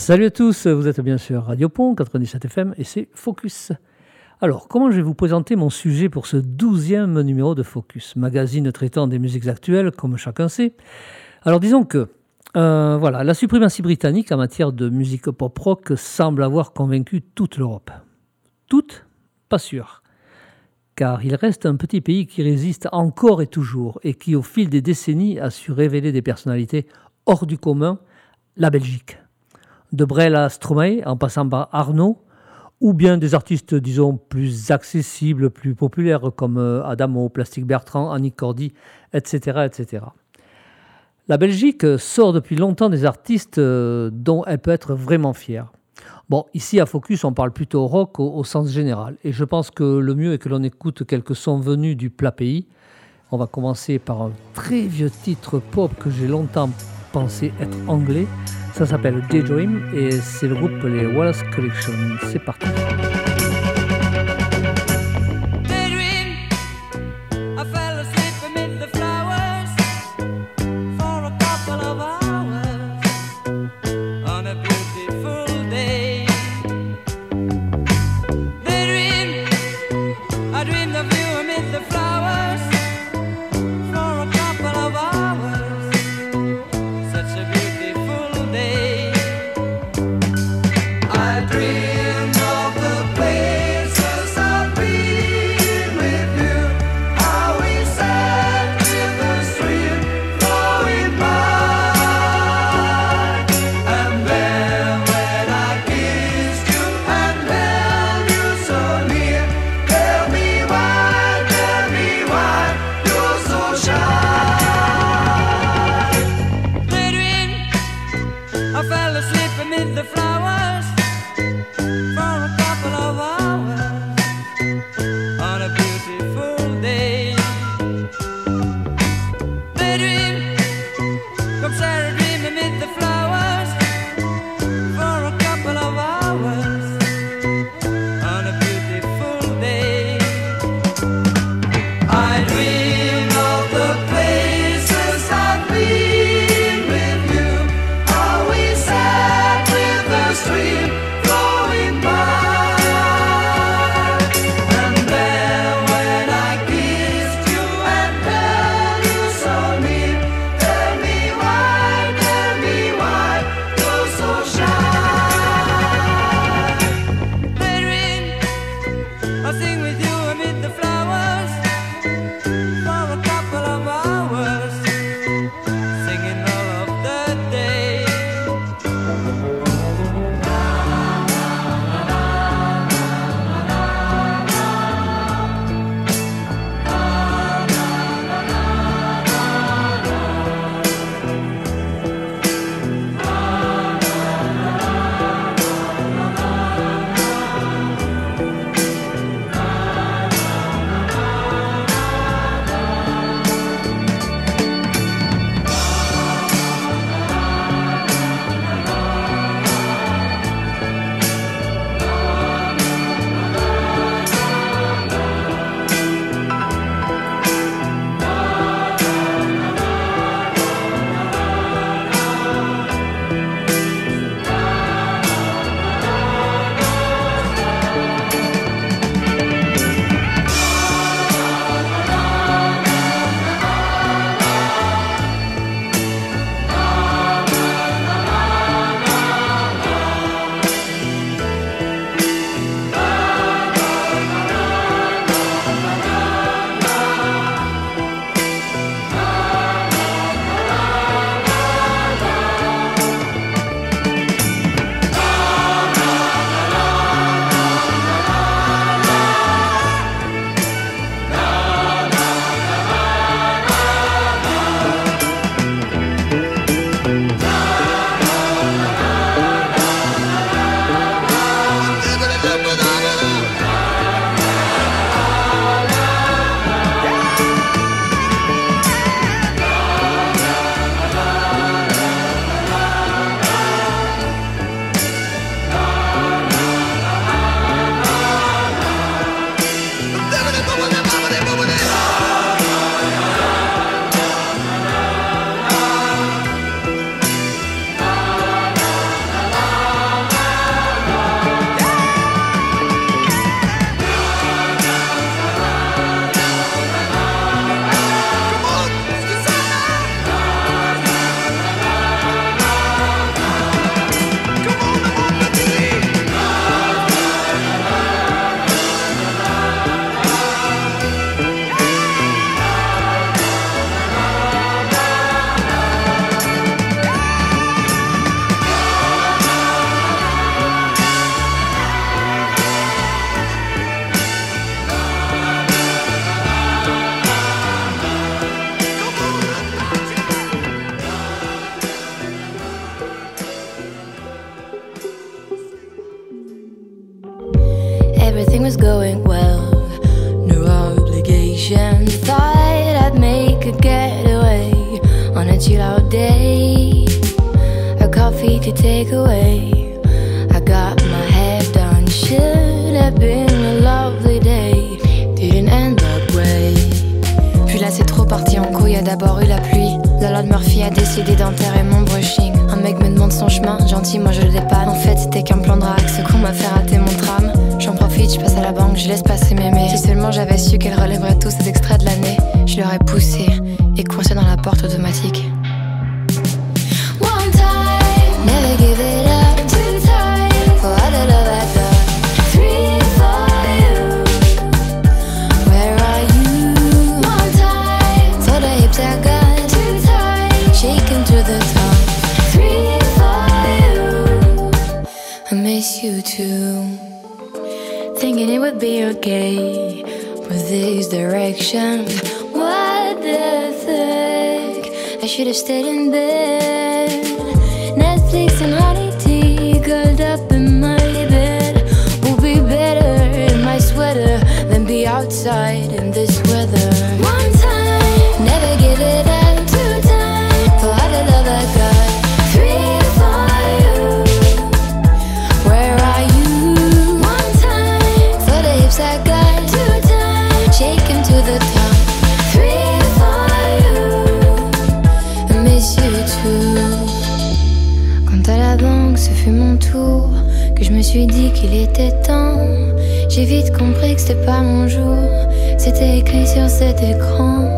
Salut à tous, vous êtes bien sûr Radio Pont 97 FM et c'est Focus. Alors, comment je vais vous présenter mon sujet pour ce douzième numéro de Focus, magazine traitant des musiques actuelles, comme chacun sait Alors, disons que euh, voilà, la suprématie britannique en matière de musique pop-rock semble avoir convaincu toute l'Europe. Toute? Pas sûr. Car il reste un petit pays qui résiste encore et toujours et qui, au fil des décennies, a su révéler des personnalités hors du commun, la Belgique. De Brel à Stromae, en passant par Arnaud, ou bien des artistes, disons, plus accessibles, plus populaires, comme euh, Adamo, Plastic Bertrand, Annie Cordy, etc., etc. La Belgique sort depuis longtemps des artistes euh, dont elle peut être vraiment fière. Bon, ici à Focus, on parle plutôt rock au, sens général. Et je pense que le mieux est que l'on écoute quelques sons venus du plat pays. On va commencer par un très vieux titre pop que j'ai longtemps pensé être anglais. Ça s'appelle Daydream et c'est le groupe les Wallace Collection. C'est parti. Moi je le dépanne. En fait, c'était qu'un plan de ce qu'on m'a fait rater mon tram. J'en profite, je passe à la banque, je laisse passer mémé. Si seulement j'avais su qu'elle relèverait tous ces extraits de l'année, je l'aurais poussé et coincé dans la porte automatique. Would be okay with these directions. What the fuck? I should have stayed in bed. Netflix and honey tea, curled up in my bed. Will be better in my sweater than be outside qu'il était temps. J'ai vite compris que c'était pas mon jour. C'était écrit sur cet écran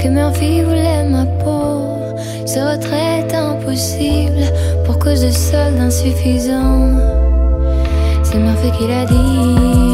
que Murphy voulait ma peau. Ce retrait est impossible pour cause de soldes insuffisants. C'est Murphy qui l'a dit.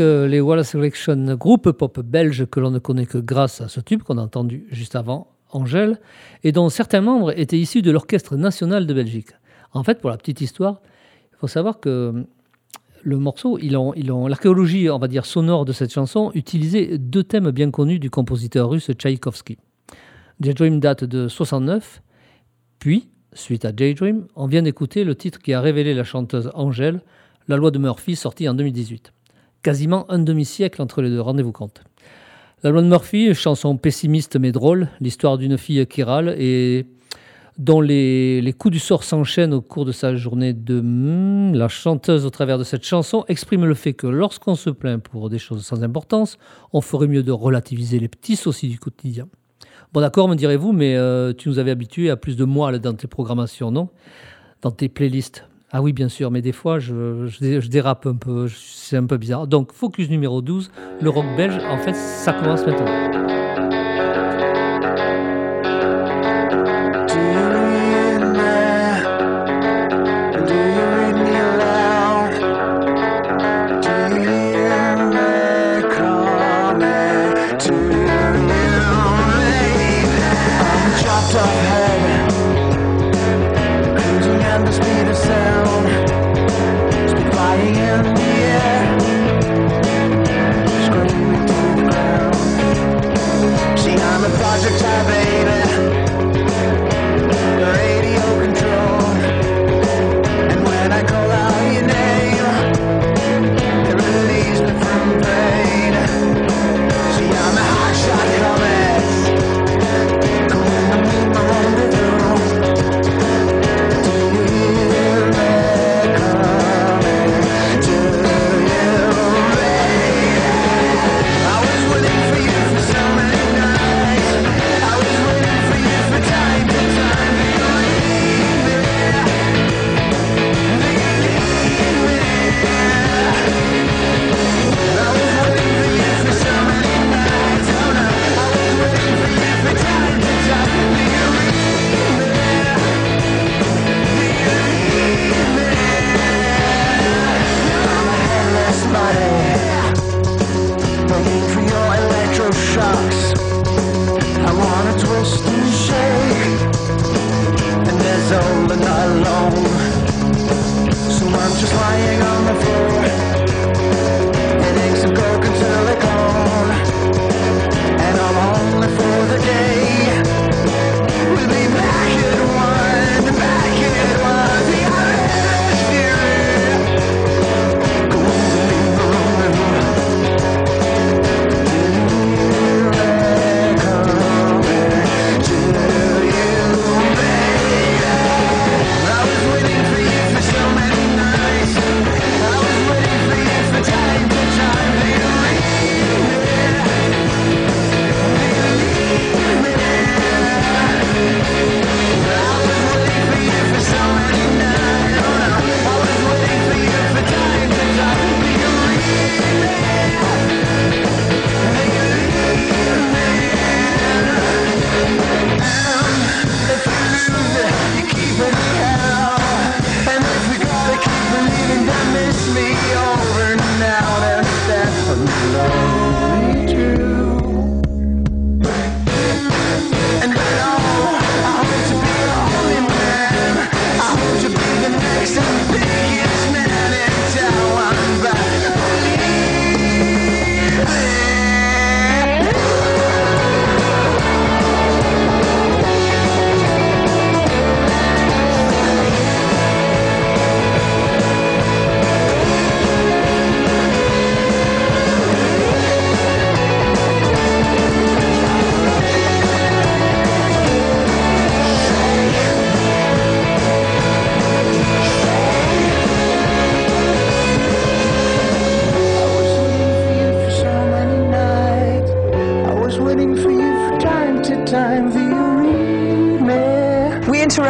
Les Wallace Collection, groupe pop belge que l'on ne connaît que grâce à ce tube qu'on a entendu juste avant, Angèle, et dont certains membres étaient issus de l'Orchestre national de Belgique. En fait, pour la petite histoire, il faut savoir que le morceau, l'archéologie, sonore de cette chanson utilisait deux thèmes bien connus du compositeur russe Tchaïkovski. Daydream date de 69, puis, suite à Daydream, on vient d'écouter le titre qui a révélé la chanteuse Angèle, La loi de Murphy, sortie en 2018. Quasiment un demi-siècle entre les deux, rendez-vous compte. La loi de Murphy, chanson pessimiste mais drôle, l'histoire d'une fille qui râle et dont les, coups du sort s'enchaînent au cours de sa journée de... Hmm, La chanteuse, au travers de cette chanson, exprime le fait que lorsqu'on se plaint pour des choses sans importance, on ferait mieux de relativiser les petits soucis du quotidien. Bon d'accord, me direz-vous, mais euh, tu nous avais habitués à plus de moelle dans tes programmations, non? Dans tes playlists. Ah oui, bien sûr, mais des fois, je, je dé- je dérape un peu, c'est un peu bizarre. Donc, focus numéro 12, le rock belge, en fait, ça commence maintenant.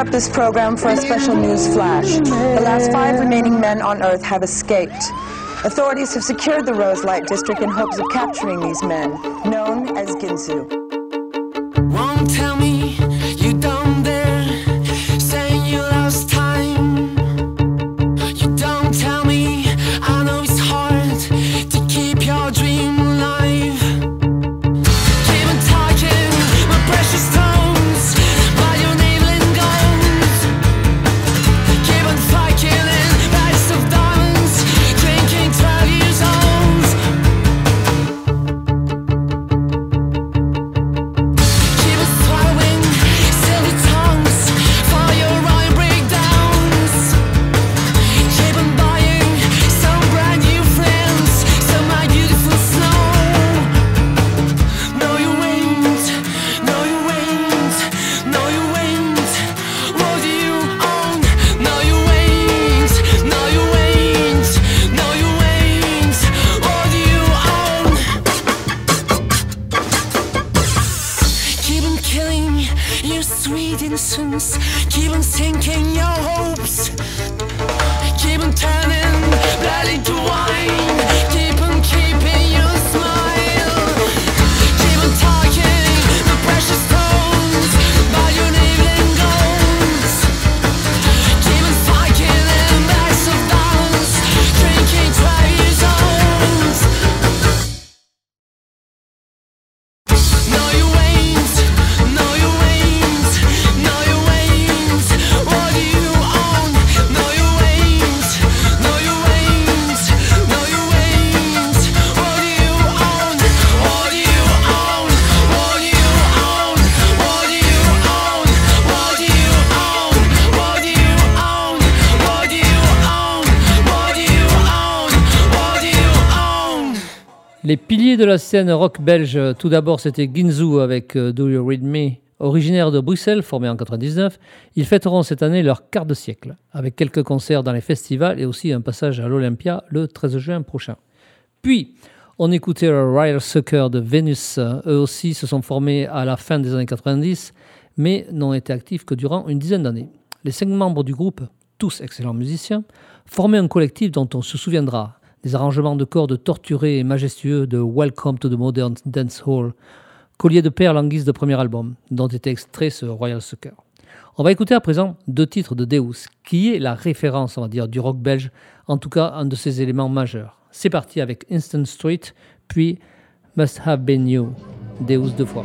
Interrupt this program for a special news flash. The last five remaining men on Earth have escaped. Authorities have secured the Rose Light District in hopes of capturing these men, known as Ginsu. Les piliers de la scène rock belge, tout d'abord c'était Ginzu avec euh, Do You Read Me, originaire de Bruxelles, formé en 99. Ils fêteront cette année leur quart de siècle, avec quelques concerts dans les festivals et aussi un passage à l'Olympia le 13 juin prochain. Puis, on écoutait le Royal Sucker de Venus. Eux aussi se sont formés à la fin des années 90, mais n'ont été actifs que durant une dizaine d'années. Les cinq membres du groupe, tous excellents musiciens, formaient un collectif dont on se souviendra. Des arrangements de cordes torturés et majestueux de Welcome to the Modern Dance Hall, collier de perles en guise de premier album, dont était extrait ce Royal Sucker. On va écouter à présent deux titres de Deus, qui est la référence, on va dire, du rock belge, en tout cas un de ses éléments majeurs. C'est parti avec Instant Street, puis Must Have Been You, Deus deux fois.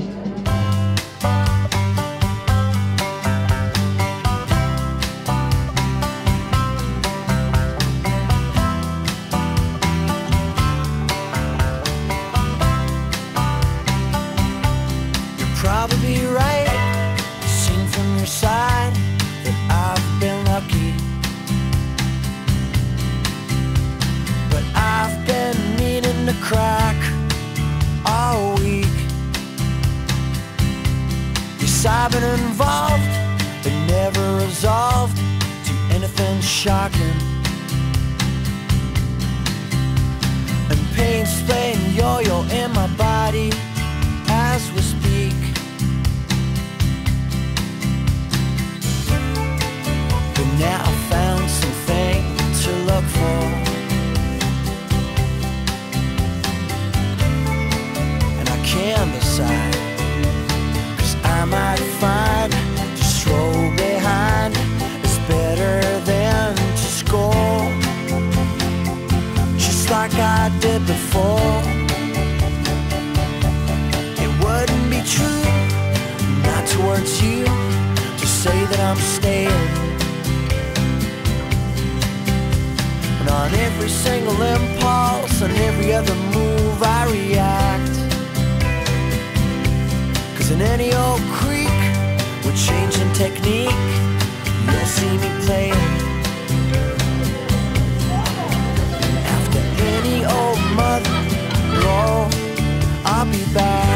Staying. And on every single impulse, on every other move, I react. Cause in any old creek, with changing technique, you'll see me playing. After any old mother, I'll be back.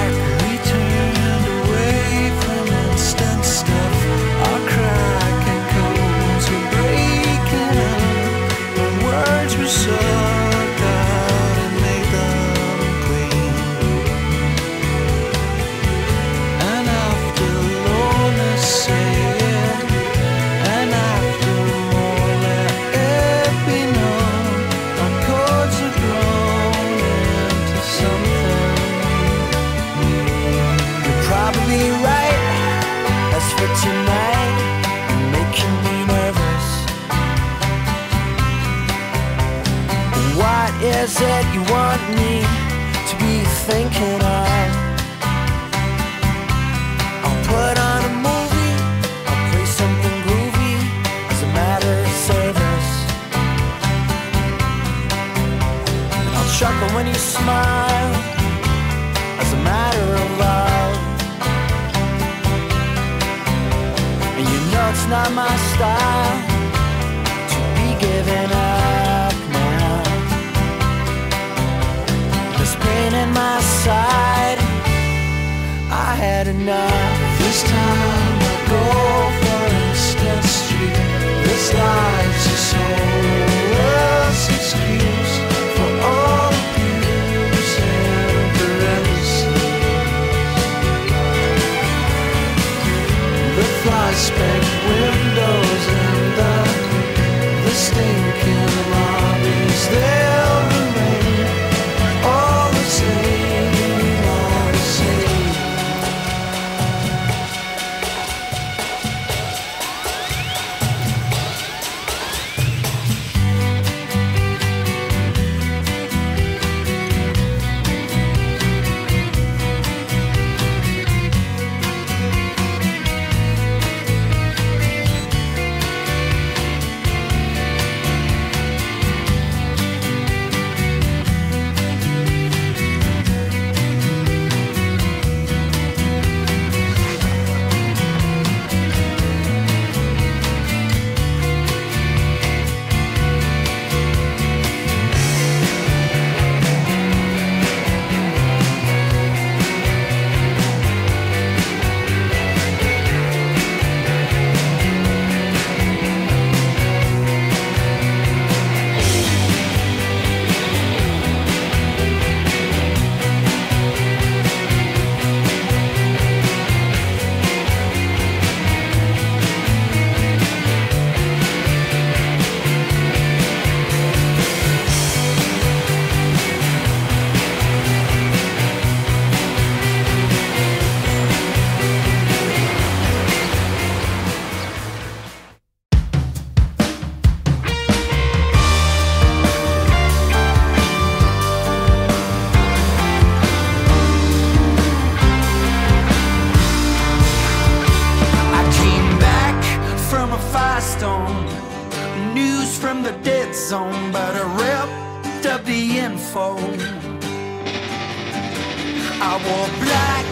I wore black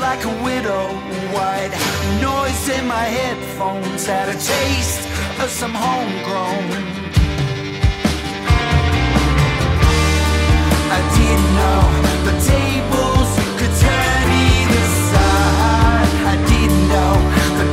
like a widow, white noise in my headphones had a taste of some homegrown. I didn't know the tables could turn either side. I didn't know the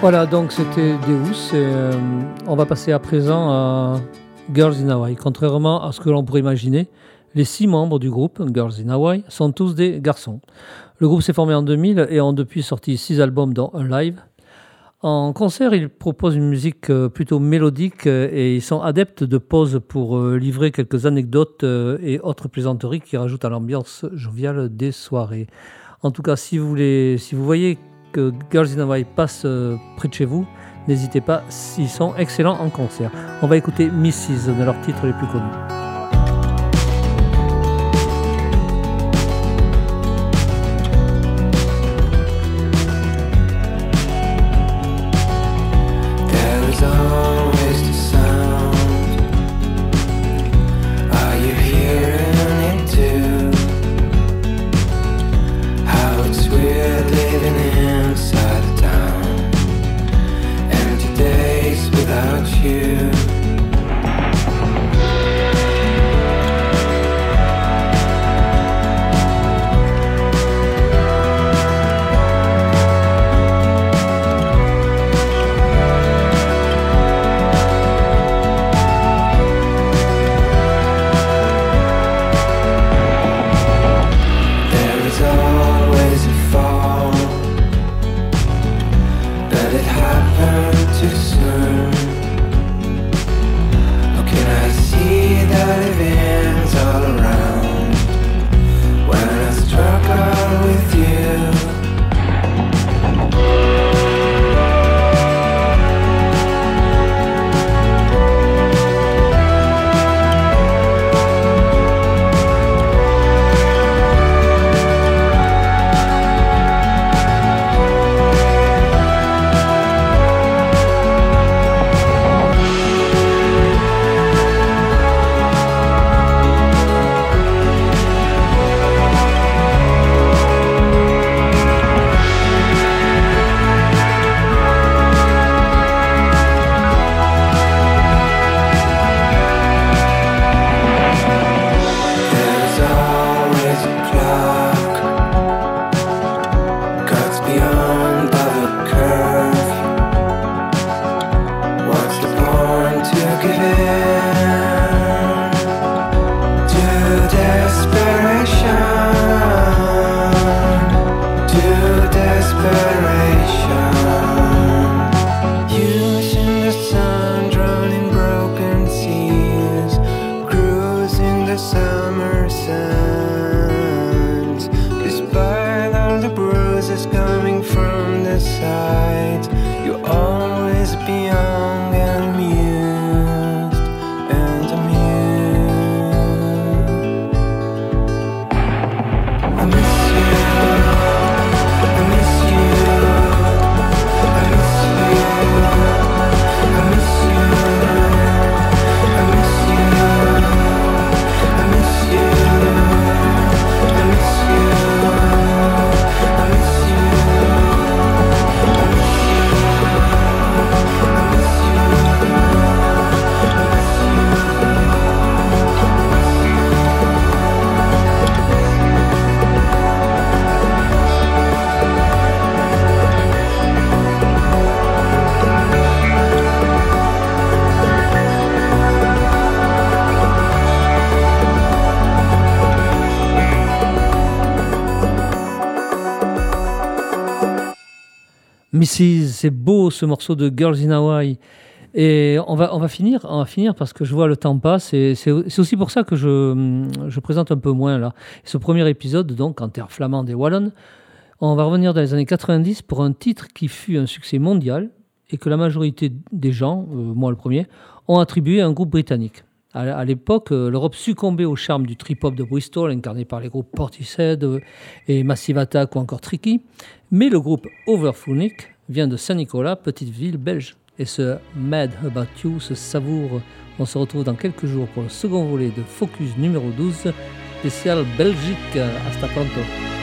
Voilà, donc c'était Deus. Euh, on va passer à présent à Girls in Hawaii. Contrairement à ce que l'on pourrait imaginer, les six membres du groupe Girls in Hawaii sont tous des garçons. Le groupe s'est formé en 2000 et ont depuis sorti six albums dont un live. En concert, ils proposent une musique euh, plutôt mélodique euh, et ils sont adeptes de pauses pour livrer quelques anecdotes et autres plaisanteries qui rajoutent à l'ambiance joviale des soirées. En tout cas, si vous, voulez, si vous voyez que Girls in Hawaii passe euh, près de chez vous, n'hésitez pas, ils sont excellents en concert. On va écouter Mrs. de leurs titres les plus connus. Mrs. C'est beau ce morceau de Girls in Hawaii. Et on va, on va finir, on va finir parce que je vois le temps passe et c'est aussi pour ça que je, je présente un peu moins là. Ce premier épisode, donc, en terre flamande et wallonne, on va revenir dans les années 90 pour un titre qui fut un succès mondial et que la majorité des gens, euh, moi le premier, ont attribué à un groupe britannique. À, à l'époque, euh, l'Europe succombait au charme du trip-hop de Bristol, incarné par les groupes Portishead euh, et Massive Attack ou encore Tricky. Mais le groupe Overphonic vient de Saint-Nicolas, petite ville belge. Et ce Mad About You se savoure. On se retrouve dans quelques jours pour le second volet de Focus numéro 12, spécial Belgique. Hasta pronto.